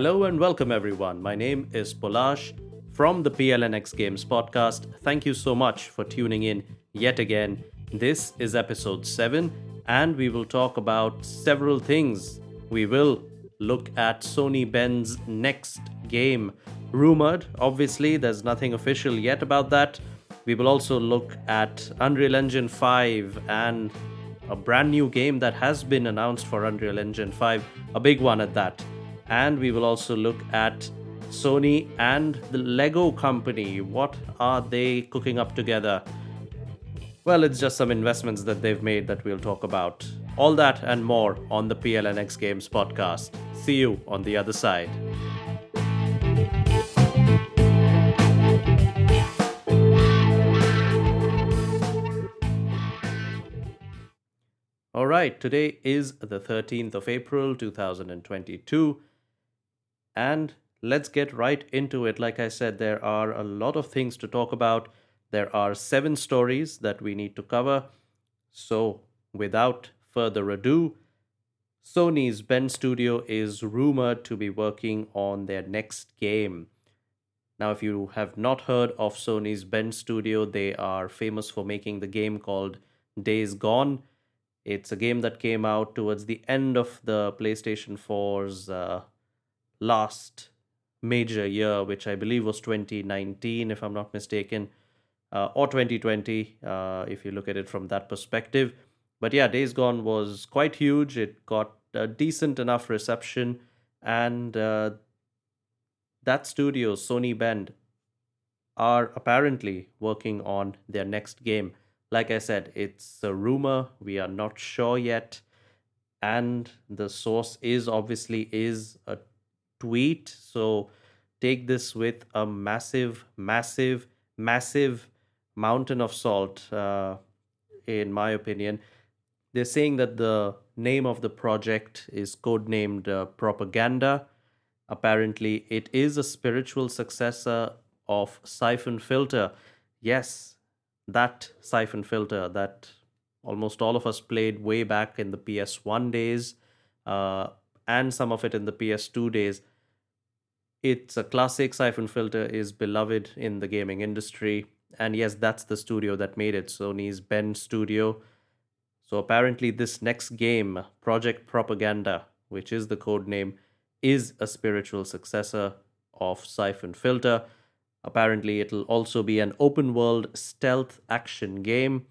Hello and welcome, everyone. My name is Polash from the PLNX Games podcast. Thank you so much for tuning in yet again. This is episode 7, and we will talk about several things. We will look at Sony Bend's next game. Rumored, obviously, there's nothing official yet about that. We will also look at Unreal Engine 5 and a brand new game that has been announced for Unreal Engine 5, a big one at that. And we will also look at Sony and the Lego company. What are they cooking up together? Well, it's just some investments that they've made that we'll talk about. All that and more on the PLNX Games podcast. See you on the other side. All right, today is the 13th of April 2022, and let's get right into it. Like I said, there are a lot of things to talk about. There are seven stories that we need to cover. So, without further ado, Sony's Bend Studio is rumored to be working on their next game. Now, if you have not heard of Sony's Bend Studio, they are famous for making the game called Days Gone it's a game that came out towards the end of the PlayStation 4's uh, last major year, which I believe was 2019, if I'm not mistaken, uh, or 2020, uh, if you look at it from that perspective. But yeah, Days Gone was quite huge. It got a decent enough reception, and uh, that studio, Sony Bend, are apparently working on their next game like I said, it's a rumor. We are not sure yet. And the source is obviously is a tweet. So take this with a massive, massive, massive mountain of salt, uh, in my opinion. They're saying that the name of the project is codenamed uh, Propaganda. Apparently, it is a spiritual successor of Siphon Filter. Yes, that siphon filter that almost all of us played way back in the PS1 days uh, and some of it in the PS2 days. It's a classic siphon filter is beloved in the gaming industry. And yes, that's the studio that made it, Sony's Bend Studio. So apparently, this next game, Project Propaganda, which is the code name, is a spiritual successor of Siphon Filter. Apparently, it'll also be an open world stealth action game,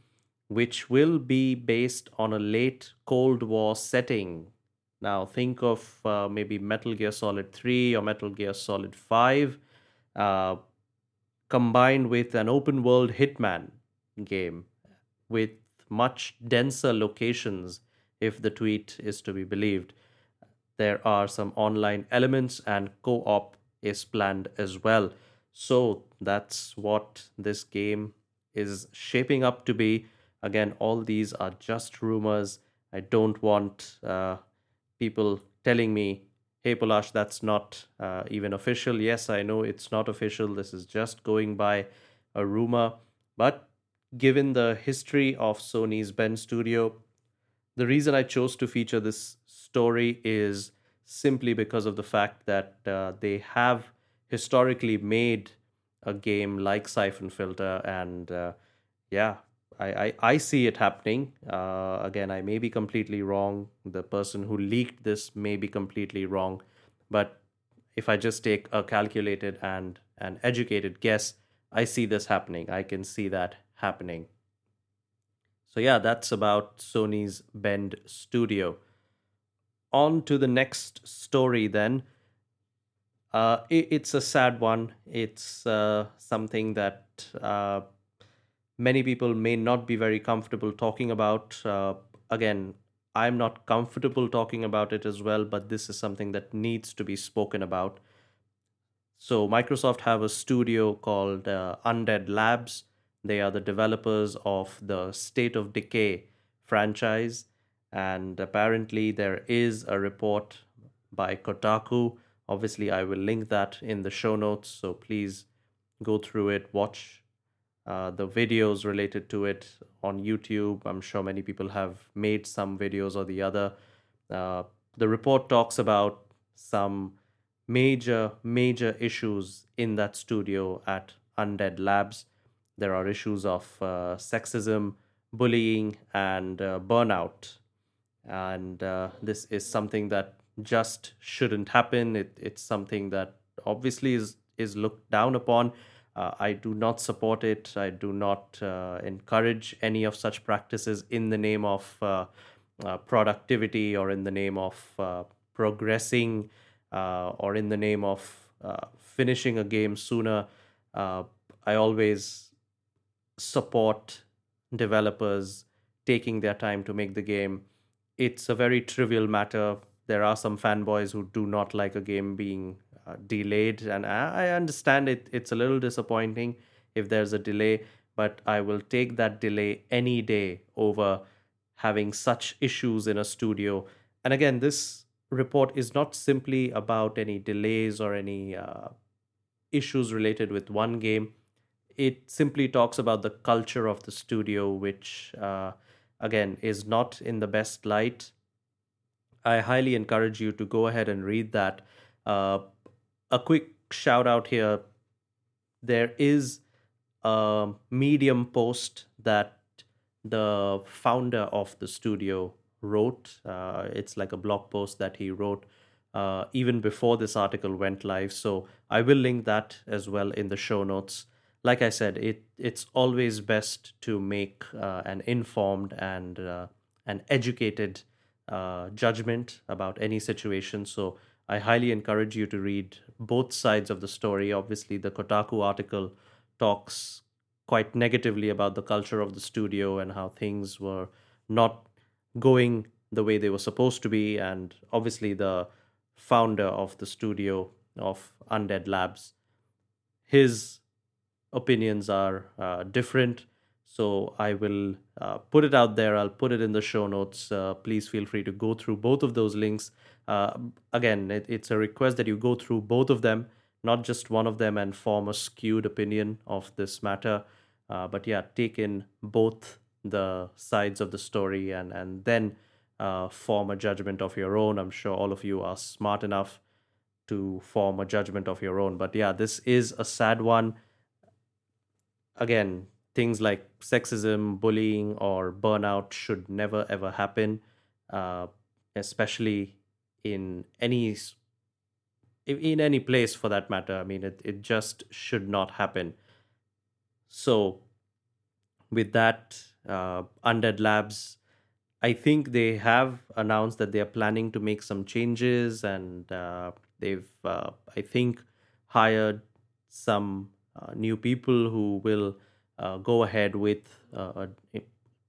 which will be based on a late Cold War setting. Now, think of uh, maybe Metal Gear Solid 3 or Metal Gear Solid 5 uh, combined with an open world Hitman game with much denser locations, if the tweet is to be believed. There are some online elements, and co op is planned as well. So that's what this game is shaping up to be. Again, all these are just rumors. I don't want uh, people telling me, hey, Polash, that's not uh, even official. Yes, I know it's not official. This is just going by a rumor. But given the history of Sony's Bend Studio, the reason I chose to feature this story is simply because of the fact that uh, they have historically made a game like Siphon Filter, and uh, yeah, I, I, I see it happening. Uh, again, I may be completely wrong. The person who leaked this may be completely wrong, but if I just take a calculated and an educated guess, I see this happening. I can see that happening. So yeah, that's about Sony's Bend Studio. On to the next story then. Uh, it, it's a sad one. It's uh, something that uh, many people may not be very comfortable talking about. Uh, again, I'm not comfortable talking about it as well, but this is something that needs to be spoken about. So, Microsoft have a studio called uh, Undead Labs. They are the developers of the State of Decay franchise, and apparently, there is a report by Kotaku Obviously, I will link that in the show notes, so please go through it, watch uh, the videos related to it on YouTube. I'm sure many people have made some videos or the other. Uh, the report talks about some major, major issues in that studio at Undead Labs. There are issues of uh, sexism, bullying, and uh, burnout. And uh, this is something that just shouldn't happen. It, it's something that obviously is, is looked down upon. Uh, I do not support it. I do not uh, encourage any of such practices in the name of uh, uh productivity or in the name of uh, progressing uh, or in the name of finishing a game sooner. I always support developers taking their time to make the game. It's a very trivial matter. There are some fanboys who do not like a game being uh, delayed, and I understand it. It's a little disappointing if there's a delay, but I will take that delay any day over having such issues in a studio. And again, this report is not simply about any delays or any uh, issues related with one game. It simply talks about the culture of the studio, which uh, again is not in the best light. I highly encourage you to go ahead and read that. Uh, a quick shout out here. There is a medium post that the founder of the studio wrote. Uh, it's like a blog post that he wrote uh, even before this article went live. So i will link that as well in the show notes. Like i said it it's always best to make uh, an informed and uh, an educated uh, judgment about any situation. So I highly encourage you to read both sides of the story. Obviously, the Kotaku article talks quite negatively about the culture of the studio and how things were not going the way they were supposed to be. And obviously, the founder of the studio of Undead Labs, his opinions are uh, different. So I will uh, put it out there. I'll put it in the show notes. Uh, please feel free to go through both of those links. Uh, again, it, it's a request that you go through both of them, not just one of them, and form a skewed opinion of this matter. Uh, but yeah, take in both the sides of the story and and then uh, form a judgment of your own. I'm sure all of you are smart enough to form a judgment of your own. But yeah, this is a sad one. Again, things like sexism, bullying, or burnout should never ever happen, uh, especially in any in any place for that matter. I mean, it, it just should not happen. So, with that, uh, Undead Labs, I think they have announced that they are planning to make some changes, and uh, they've, uh, I think, hired some uh, new people who will uh, go ahead with uh,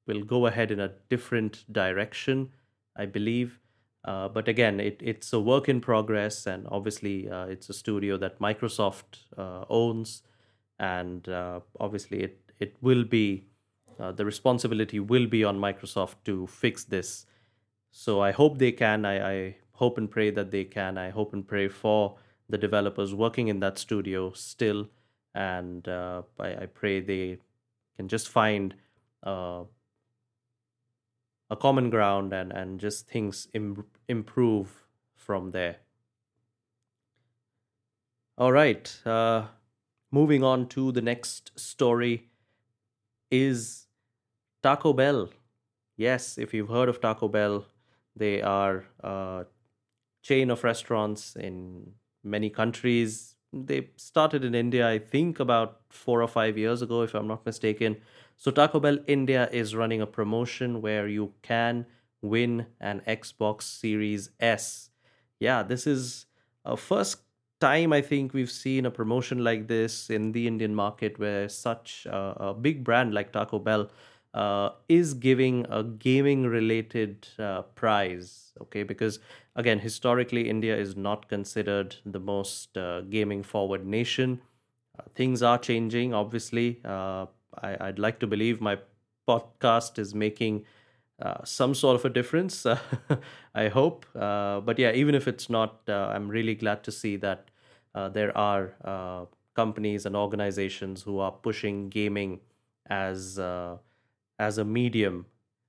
will go ahead in a different direction, I believe. Uh, but again, it, it's a work in progress, and obviously, uh, it's a studio that Microsoft uh, owns, and uh, obviously, it it will be the responsibility will be on Microsoft to fix this. So I hope they can. I, I hope and pray that they can. I hope and pray for the developers working in that studio still, and uh, I, I, pray they can just find uh, a common ground and and just things Im- improve from there. All right uh, moving on to the next story is taco bell. Yes if you've heard of taco bell they are a chain of restaurants in many countries they started in india i think about four or five years ago if i'm not mistaken so Taco Bell India is running a promotion where you can win an Xbox Series S. Yeah, this is a first time I think we've seen a promotion like this in the Indian market where such a, a big brand like Taco Bell uh, is giving a gaming related uh, prize. Okay, because again, historically, India is not considered the most uh, gaming forward nation. Uh, things are changing, obviously. Uh, I, would like to believe my podcast is making uh, some sort of a difference. I hope. But yeah, even if it's not, I'm really glad to see that there are companies and organizations who are pushing gaming as as a medium.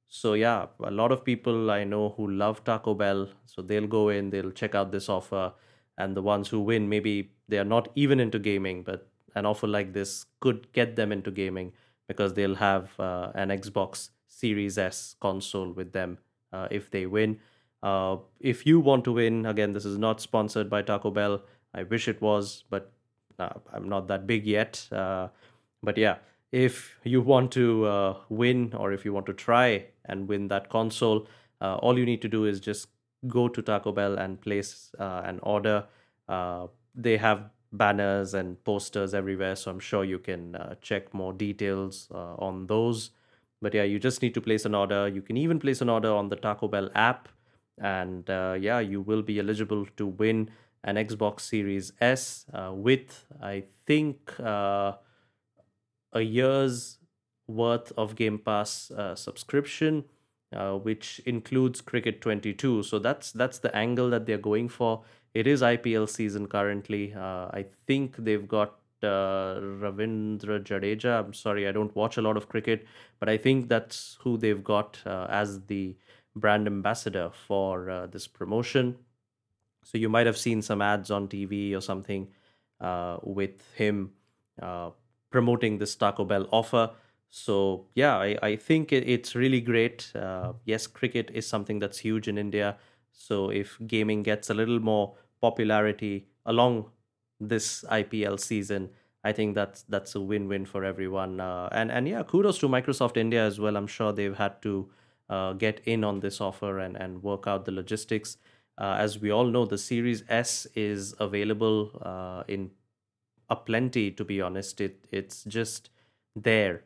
So yeah, a lot of people I know who love Taco Bell, so they'll go in, they'll check out this offer, and the ones who win maybe they are not even into gaming, but an offer like this could get them into gaming because they'll have uh, an Xbox Series S console with them uh, if they win. Uh, if you want to win, again, this is not sponsored by Taco Bell. I wish it was, but I'm not that big yet. Uh, but yeah, if you want to uh, win or if you want to try and win that console, uh, all you need to do is just go to Taco Bell and place uh, an order. Uh, they have banners and posters everywhere, so I'm sure you can uh, check more details uh, on those. But yeah, you just need to place an order. You can even place an order on the Taco Bell app, and yeah, you will be eligible to win an Xbox Series S with, I think a year's worth of Game Pass uh, subscription, uh, which includes Cricket 22. So that's that's the angle that they're going for. It is IPL season currently. Uh, I think they've got uh, Ravindra Jadeja. I'm sorry, I don't watch a lot of cricket, but I think that's who they've got uh, as the brand ambassador for uh, this promotion. So you might have seen some ads on TV or something with him promoting this Taco Bell offer. So yeah, I, I think it's really great. Uh, yes, cricket is something that's huge in India. So if gaming gets a little more popularity along this IPL season, I think that's that's a win-win for everyone. Uh, and and yeah, kudos to Microsoft India as well. I'm sure they've had to uh, get in on this offer and and work out the logistics. Uh, as we all know, the Series S is available uh, in aplenty to be honest. It it's just there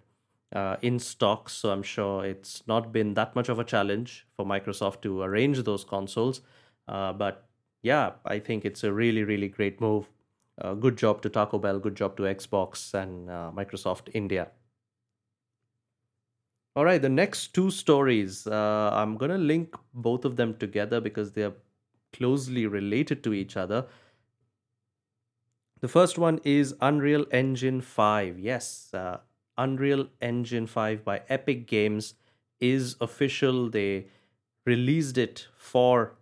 uh, in stock so i'm sure it's not been that much of a challenge for microsoft to arrange those consoles. Uh, but yeah i think it's a really really great move. Uh, good job to taco bell good job to xbox and uh, microsoft india. All right the next two stories uh, i'm to link both of them together because they are closely related to each other the first one is Unreal Engine 5. Yes, uh, Unreal Engine 5 by Epic Games is official. They released it for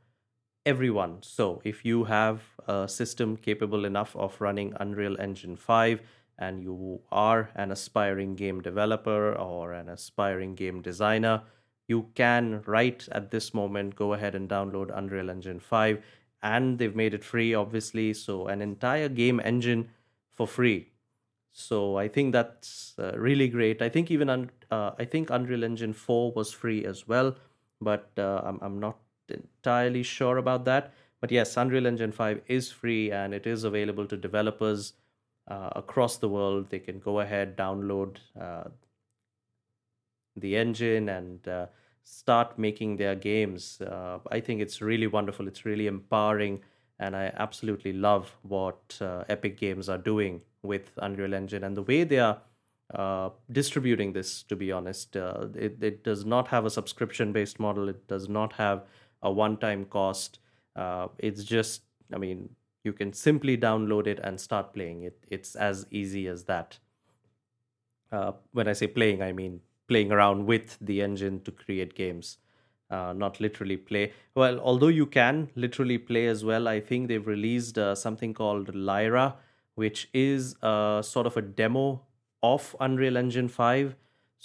everyone. So if you have a system capable enough of running Unreal Engine 5 and you are an aspiring game developer or an aspiring game designer, you can right at this moment go ahead and download Unreal Engine 5 and they've made it free obviously. So an entire game engine for free. So i think that's uh, really great. I think even uh, i think unreal engine 4 was free as well but uh, I'm, I'm not entirely sure about that. But yes unreal engine 5 is free and it is available to developers uh, across the world. They can go ahead download uh, the engine and uh, start making their games. Uh, I think it's really wonderful. It's really empowering, and I absolutely love what uh, Epic Games are doing with Unreal Engine and the way they are uh, distributing this. To be honest, uh, it it does not have a subscription based model. It does not have a one time cost. Uh, it's just, I mean, you can simply download it and start playing it. It's as easy as that. Uh, when I say playing, I mean playing around with the engine to create games uh, not literally play. Well although you can literally play as well i think they've released uh, something called lyra which is a sort of a demo of unreal engine 5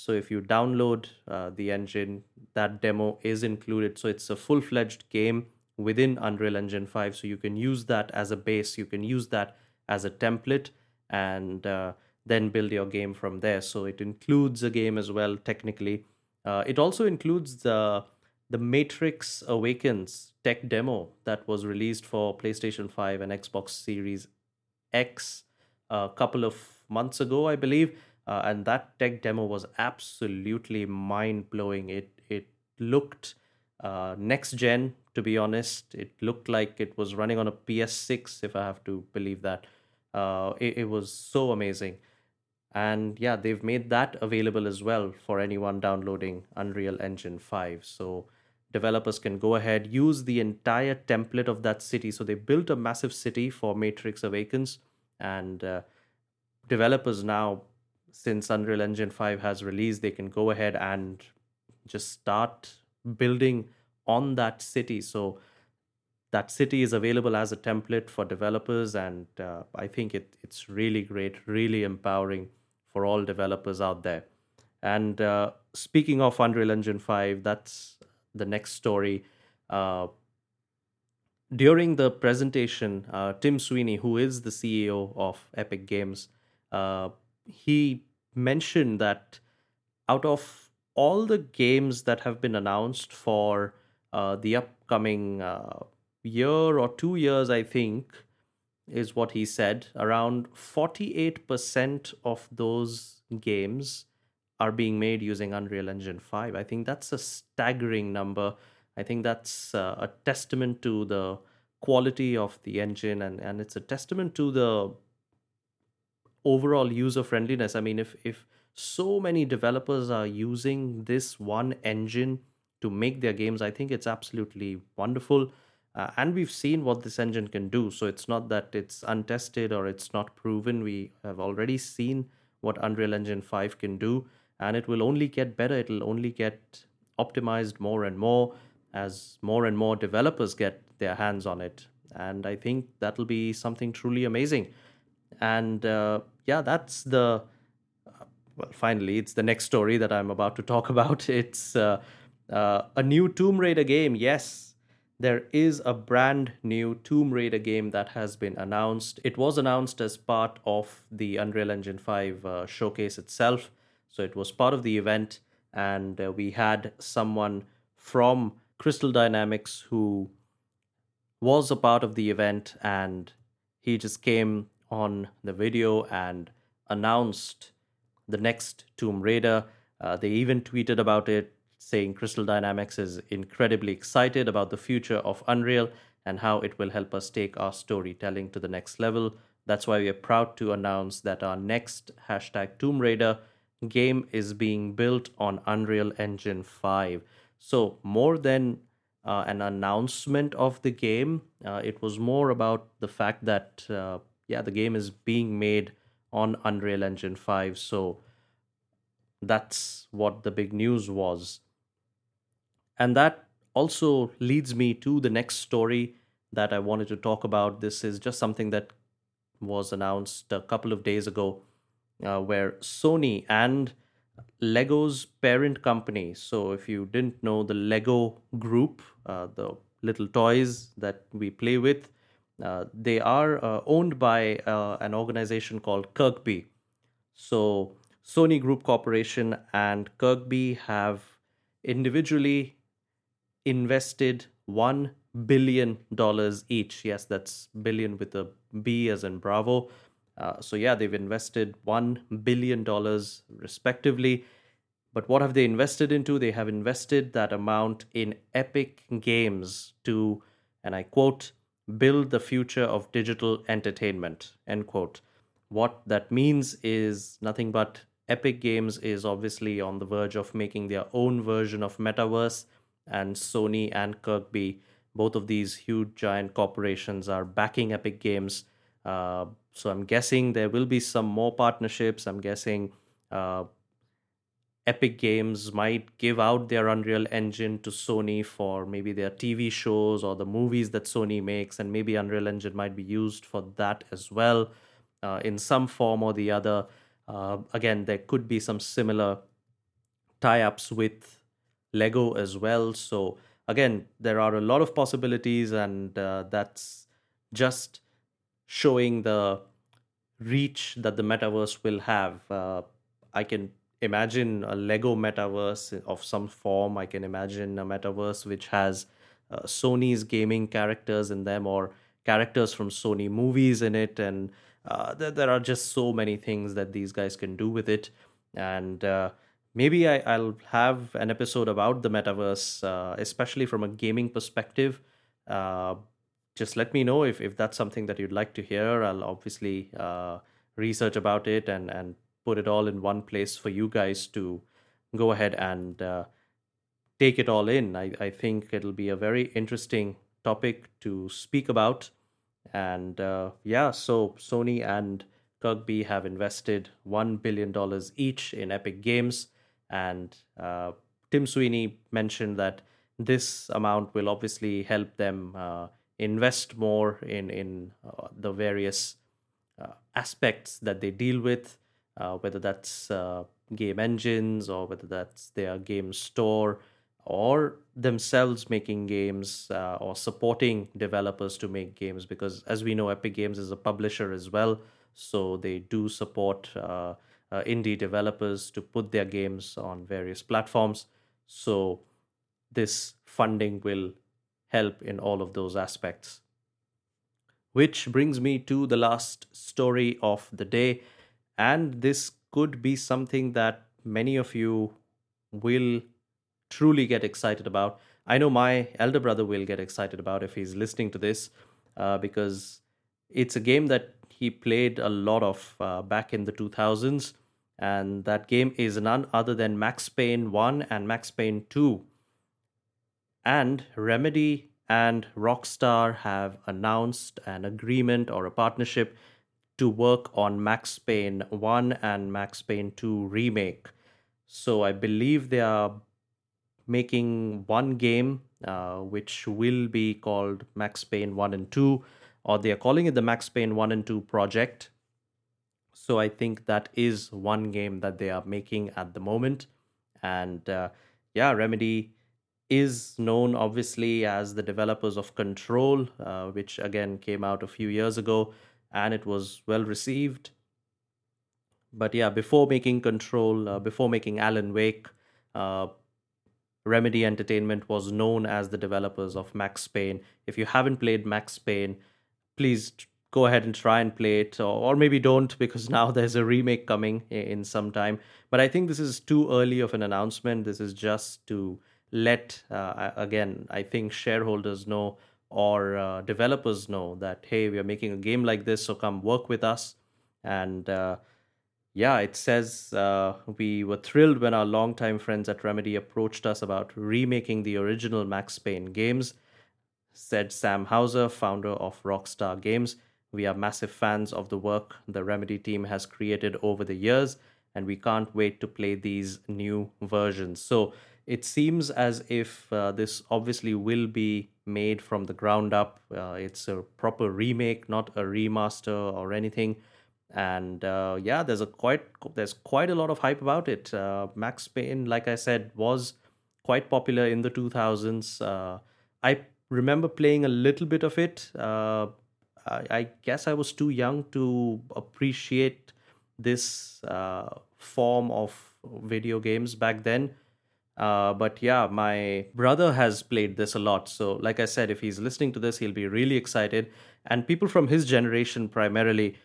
so if you download uh, the engine that demo is included. So it's a full-fledged game within unreal engine 5 so you can use that as a base. You can use that as a template. And uh, then build your game from there. So it includes a game as well, technically. Uh, it also includes the the Matrix Awakens tech demo that was released for PlayStation 5 and Xbox Series X a couple of months ago, I believe. Uh, and that tech demo was absolutely mind blowing. It it looked uh, next gen, to be honest. It looked like it was running on a PS6, if I have to believe that. Uh, it, it was so amazing and yeah they've made that available as well for anyone downloading unreal engine 5 so developers can go ahead use the entire template of that city. So they built a massive city for matrix awakens. And uh, developers now since unreal engine 5 has released they can go ahead and just start building on that city. So that city is available as a template for developers, and uh, I think it, it's really great, really empowering for all developers out there. And uh, speaking of Unreal Engine 5, that's the next story. Uh, during the presentation, uh, Tim Sweeney, who is the CEO of Epic Games, uh, he mentioned that out of all the games that have been announced for uh, the upcoming year or two years, I think, is what he said, around 48% of those games are being made using Unreal Engine 5. I think that's a staggering number. I think that's uh, a testament to the quality of the engine and, and it's a testament to the overall user friendliness. I mean, if, if so many developers are using this one engine to make their games, I think it's absolutely wonderful. Uh, and we've seen what this engine can do. So it's not that it's untested or it's not proven. We have already seen what Unreal Engine 5 can do, and it will only get better. It'll only get optimized more and more as more and more developers get their hands on it. And I think that'll be something truly amazing. And uh, yeah, that's the uh, well, finally, it's the next story that I'm about to talk about. It's uh, uh, a new Tomb Raider game. Yes, there is a brand new Tomb Raider game that has been announced. It was announced as part of the Unreal Engine 5 uh, showcase itself. So it was part of the event, and uh, we had someone from Crystal Dynamics who was a part of the event and he just came on the video and announced the next Tomb Raider. Uh, they even tweeted about it, saying Crystal Dynamics is incredibly excited about the future of Unreal and how it will help us take our storytelling to the next level. That's why we are proud to announce that our next hashtag Tomb Raider game is being built on Unreal Engine 5. So, more than uh, an announcement of the game. Uh, it was more about the fact that uh, yeah, the game is being made on Unreal Engine 5. So that's what the big news was. And that also leads me to the next story that I wanted to talk about. This is just something that was announced a couple of days ago, uh, where Sony and Lego's parent company. So, if you didn't know the Lego group, uh, the little toys that we play with, uh, they are uh, owned by uh, an organization called Kirkbi. So, Sony Group Corporation and Kirkbi have individually invested $1 billion each. Yes, that's billion with a B as in Bravo uh, so yeah, they've invested one billion dollars respectively. But what have they invested into? They have invested that amount in Epic Games to, and I quote, build the future of digital entertainment. End quote. What that means is nothing but Epic Games is obviously on the verge of making their own version of Metaverse, and Sony and Kirkbi, both of these huge giant corporations, are backing Epic Games. Uh, so I'm guessing there will be some more partnerships. I'm guessing uh, Epic Games might give out their Unreal Engine to Sony for maybe their TV shows or the movies that Sony makes, and maybe Unreal Engine might be used for that as well uh, in some form or the other. Uh, again, there could be some similar tie ups with Lego as well. So, again, there are a lot of possibilities, and uh, that's just showing the reach that the metaverse will have. Uh, I can imagine a Lego metaverse of some form. I can imagine a metaverse which has uh, Sony's gaming characters in them or characters from Sony movies in it. And uh, there, there are just so many things that these guys can do with it. And uh, maybe I, will have an episode about the metaverse, uh, especially from a gaming perspective. Uh, just let me know if, if that's something that you'd like to hear. I'll obviously uh, research about it and, and put it all in one place for you guys to go ahead and uh, take it all in. I, I think it'll be a very interesting topic to speak about. And uh, yeah, so Sony and Kirkbi have invested $1 billion each in Epic Games. And uh, Tim Sweeney mentioned that this amount will obviously help them uh, invest more in in uh, the various uh, aspects that they deal with, uh, whether that's uh, game engines or whether that's their game store or themselves making games uh, or supporting developers to make games. Because as we know epic games is a publisher as well. So they do support uh, uh, indie developers to put their games on various platforms. So this funding will help in all of those aspects. Which brings me to the last story of the day. And this could be something that many of you will truly get excited about. I know my elder brother will get excited about if he's listening to this uh, because it's a game that he played a lot of uh, back in the 2000s. And that game is none other than Max Payne 1 and Max Payne 2. And Remedy and Rockstar have announced an agreement or a partnership to work on Max Payne 1 and Max Payne 2 remake. So I believe they are making one game uh, which will be called Max Payne 1 and 2, or they are calling it the Max Payne 1 and 2 project. So I think that is one game that they are making at the moment. And uh, yeah, Remedy is known obviously as the developers of Control, uh, which again came out a few years ago and it was well received. But yeah, before making Control, uh, before making Alan Wake, uh, Remedy Entertainment was known as the developers of Max Payne. If you haven't played Max Payne, please go ahead and try and play it, or, or maybe don't because now there's a remake coming in some time. But I think this is too early of an announcement. This is just to let, uh, again, I think shareholders know or uh, developers know that, hey, we are making a game like this, so come work with us. And uh, yeah, it says uh, we were thrilled when our longtime friends at Remedy approached us about remaking the original Max Payne games, said Sam Houser, founder of Rockstar Games. We are massive fans of the work the Remedy team has created over the years, and we can't wait to play these new versions. So it seems as if uh, this obviously will be made from the ground up. Uh, it's a proper remake, not a remaster or anything and uh, yeah there's a quite there's quite a lot of hype about it uh, max payne like i said was quite popular in the 2000s uh, i remember playing a little bit of it uh, I, I, guess i was too young to appreciate this uh, form of video games back then uh, but yeah, my brother has played this a lot. So, like I said, if he's listening to this, he'll be really excited. And people from his generation primarily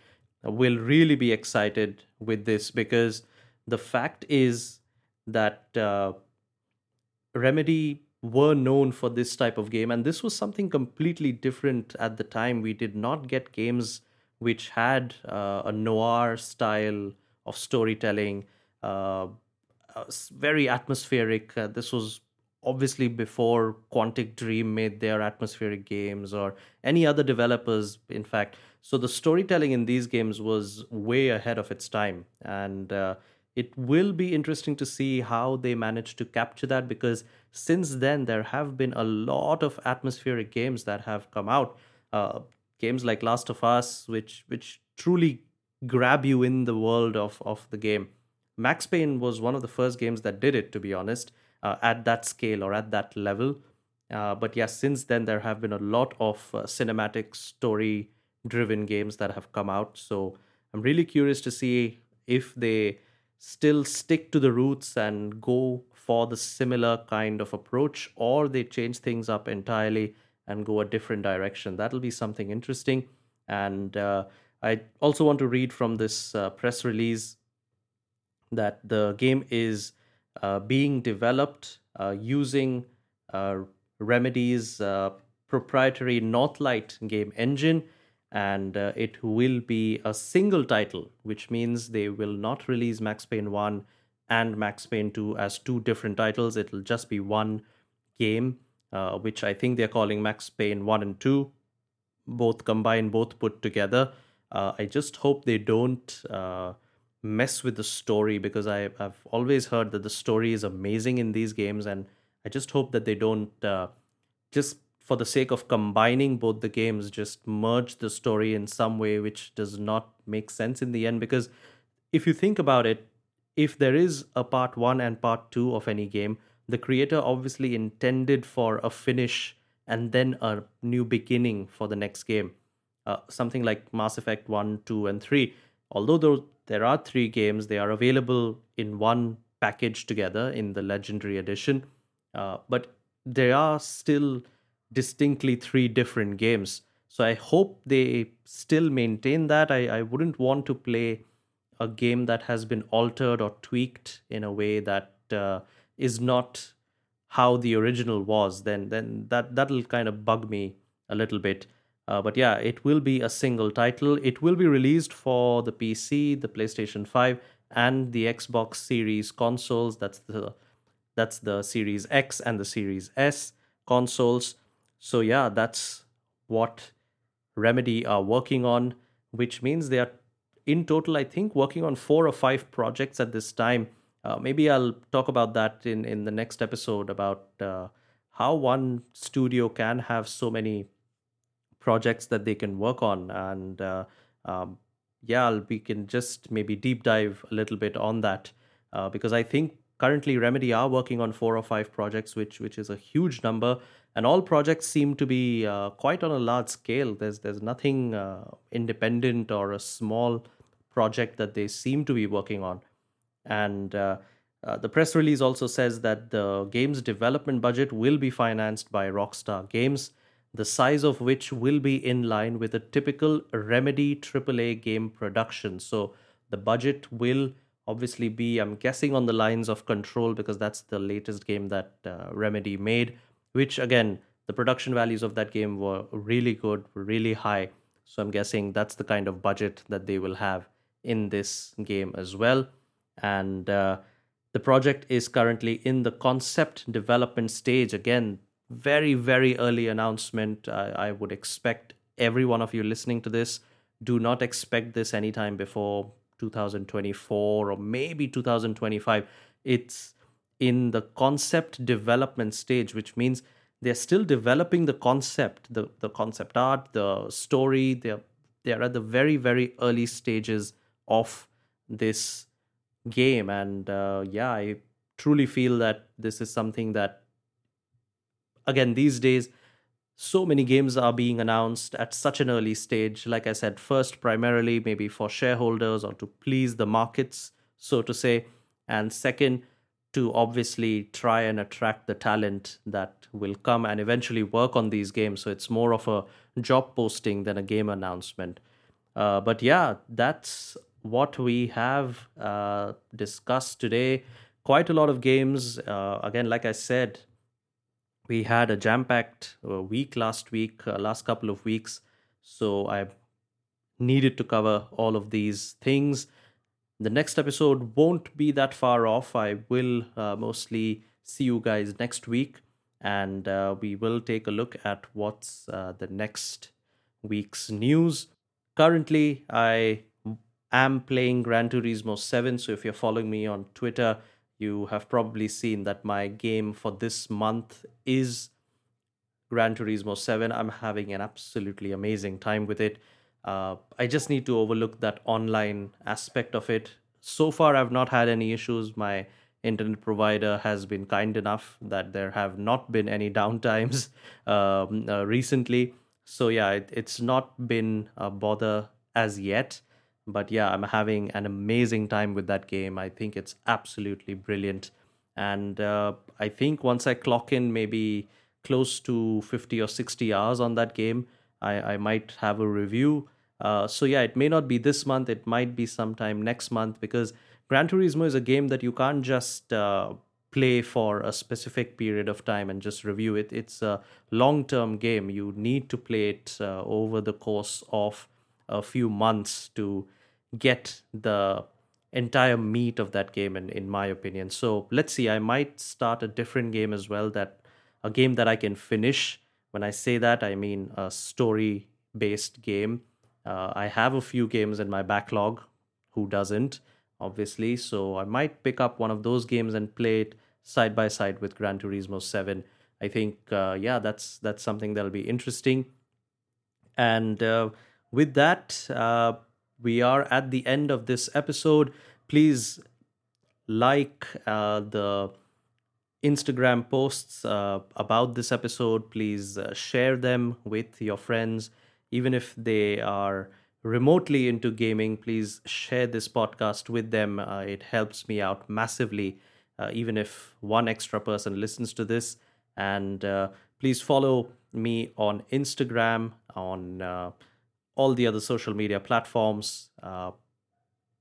will really be excited with this because the fact is that uh, Remedy were known for this type of game, and this was something completely different at the time. We did not get games which had uh, a noir style of storytelling, uh, very atmospheric. Uh, this was obviously before Quantic Dream made their atmospheric games or any other developers, in fact. So the storytelling in these games was way ahead of its time. And uh, it will be interesting to see how they manage to capture that because since then, there have been a lot of atmospheric games that have come out. Uh, games like Last of Us, which which truly grab you in the world of, of the game. Max Payne was one of the first games that did it, to be honest uh, at that scale or at that level. Uh, but yes, since then there have been a lot of uh, cinematic story driven games that have come out. So I'm really curious to see if they still stick to the roots and go for the similar kind of approach or they change things up entirely and go a different direction. That'll be something interesting. And uh, I also want to read from this uh, press release that the game is uh, being developed uh, using uh, Remedy's proprietary Northlight game engine, and it will be a single title, which means they will not release Max Payne 1 and Max Payne 2 as two different titles. It'll just be one game, uh, which I think they're calling Max Payne 1 and 2, both combined, both put together. Uh, I just hope they don't uh, mess with the story because I, I've always heard that the story is amazing in these games, and I just hope that they don't uh, just for the sake of combining both the games, just merge the story in some way which does not make sense in the end. Because if you think about it, if there is a part one and part two of any game, the creator obviously intended for a finish and then a new beginning for the next game. Uh, something like Mass Effect 1, 2, and 3. Although there are three games, they are available in one package together in the Legendary Edition. Uh, but there are still distinctly three different games. So I hope they still maintain that. I, I wouldn't want to play a game that has been altered or tweaked in a way that uh, is not how the original was. Then then that that'll kind of bug me a little bit. Uh, but yeah, it will be a single title. It will be released for the PC, the PlayStation 5, and the Xbox Series consoles. That's the that's the Series X and the Series S consoles. So yeah, that's what Remedy are working on, which means they are in total, I think, working on four or five projects at this time. Uh, maybe I'll talk about that in in the next episode about uh, how one studio can have so many projects that they can work on, and uh, um, yeah, we can just maybe deep dive a little bit on that uh, because I think currently Remedy are working on four or five projects, which which is a huge number and all projects seem to be uh, quite on a large scale. There's there's nothing uh, independent or a small project that they seem to be working on, and uh, uh, the press release also says that the game's development budget will be financed by Rockstar Games, the size of which will be in line with a typical Remedy AAA game production. So the budget will obviously be, I'm guessing, on the lines of Control because that's the latest game that uh, Remedy made which again the production values of that game were really good really high. So i'm guessing that's the kind of budget that they will have in this game as well. And uh, the project is currently in the concept development stage. Again very very early announcement. I, I would expect every one of you listening to this do not expect this anytime before 2024 or maybe 2025 it's in the concept development stage, which means they're still developing the concept, the, the concept art, the story. They're they're at the very, very early stages of this game. And uh, yeah, I truly feel that this is something that again these days so many games are being announced at such an early stage like i said first primarily maybe for shareholders or to please the markets so to say and second to obviously try and attract the talent that will come and eventually work on these games. So it's more of a job posting than a game announcement. Uh, but yeah, that's what we have uh, discussed today. Quite a lot of games. Uh, again, like I said, we had a jam packed uh, week last week, uh, last couple of weeks. So I needed to cover all of these things. The next episode won't be that far off. I will uh, mostly see you guys next week and uh, we will take a look at what's uh, the next week's news. Currently, I am playing Gran Turismo 7, so if you're following me on Twitter, you have probably seen that my game for this month is Gran Turismo 7. I'm having an absolutely amazing time with it. Uh, I just need to overlook that online aspect of it. So far, I've not had any issues. My internet provider has been kind enough that there have not been any downtimes um, uh, recently. So, yeah, it, it's not been a bother as yet. But yeah, I'm having an amazing time with that game. I think it's absolutely brilliant. And uh, I think once I clock in maybe close to 50 or 60 hours on that game, I, I might have a review uh, so yeah, it may not be this month. It might be sometime next month because Gran Turismo is a game that you can't just uh, play for a specific period of time and just review it. It's a long-term game. You need to play it uh, over the course of a few months to get the entire meat of that game in, in my opinion so let's see i might start a different game as well that a game that i can finish when i say that i mean a story based game uh, I have a few games in my backlog. Who doesn't? Obviously. So I might pick up one of those games and play it side by side with Gran Turismo 7 I think, uh, yeah, that's that's something that'll be interesting. And uh, with that, uh, we are at the end of this episode. Please like uh, the Instagram posts uh, about this episode. Please share them with your friends, even if they are remotely into gaming. Please share this podcast with them. Uh, it helps me out massively, uh, even if one extra person listens to this. And uh, please follow me on Instagram, on uh, all the other social media platforms.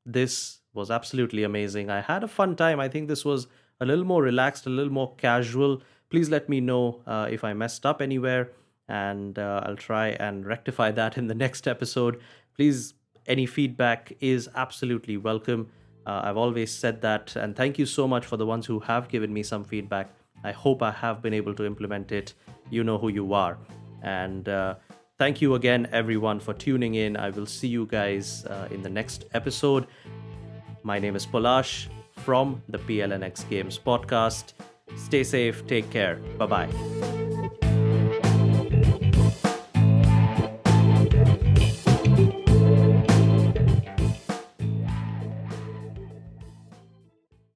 this was absolutely amazing. I had a fun time. I think this was a little more relaxed, a little more casual. Please let me know uh, if I messed up anywhere, and uh, I'll try and rectify that in the next episode. Please, any feedback is absolutely welcome. Uh, I've always said that, and thank you so much for the ones who have given me some feedback. I hope I have been able to implement it. You know who you are. And uh, thank you again, everyone, for tuning in. I will see you guys uh, in the next episode. My name is Polash from the PLNX Games podcast. Stay safe, take care. Bye bye.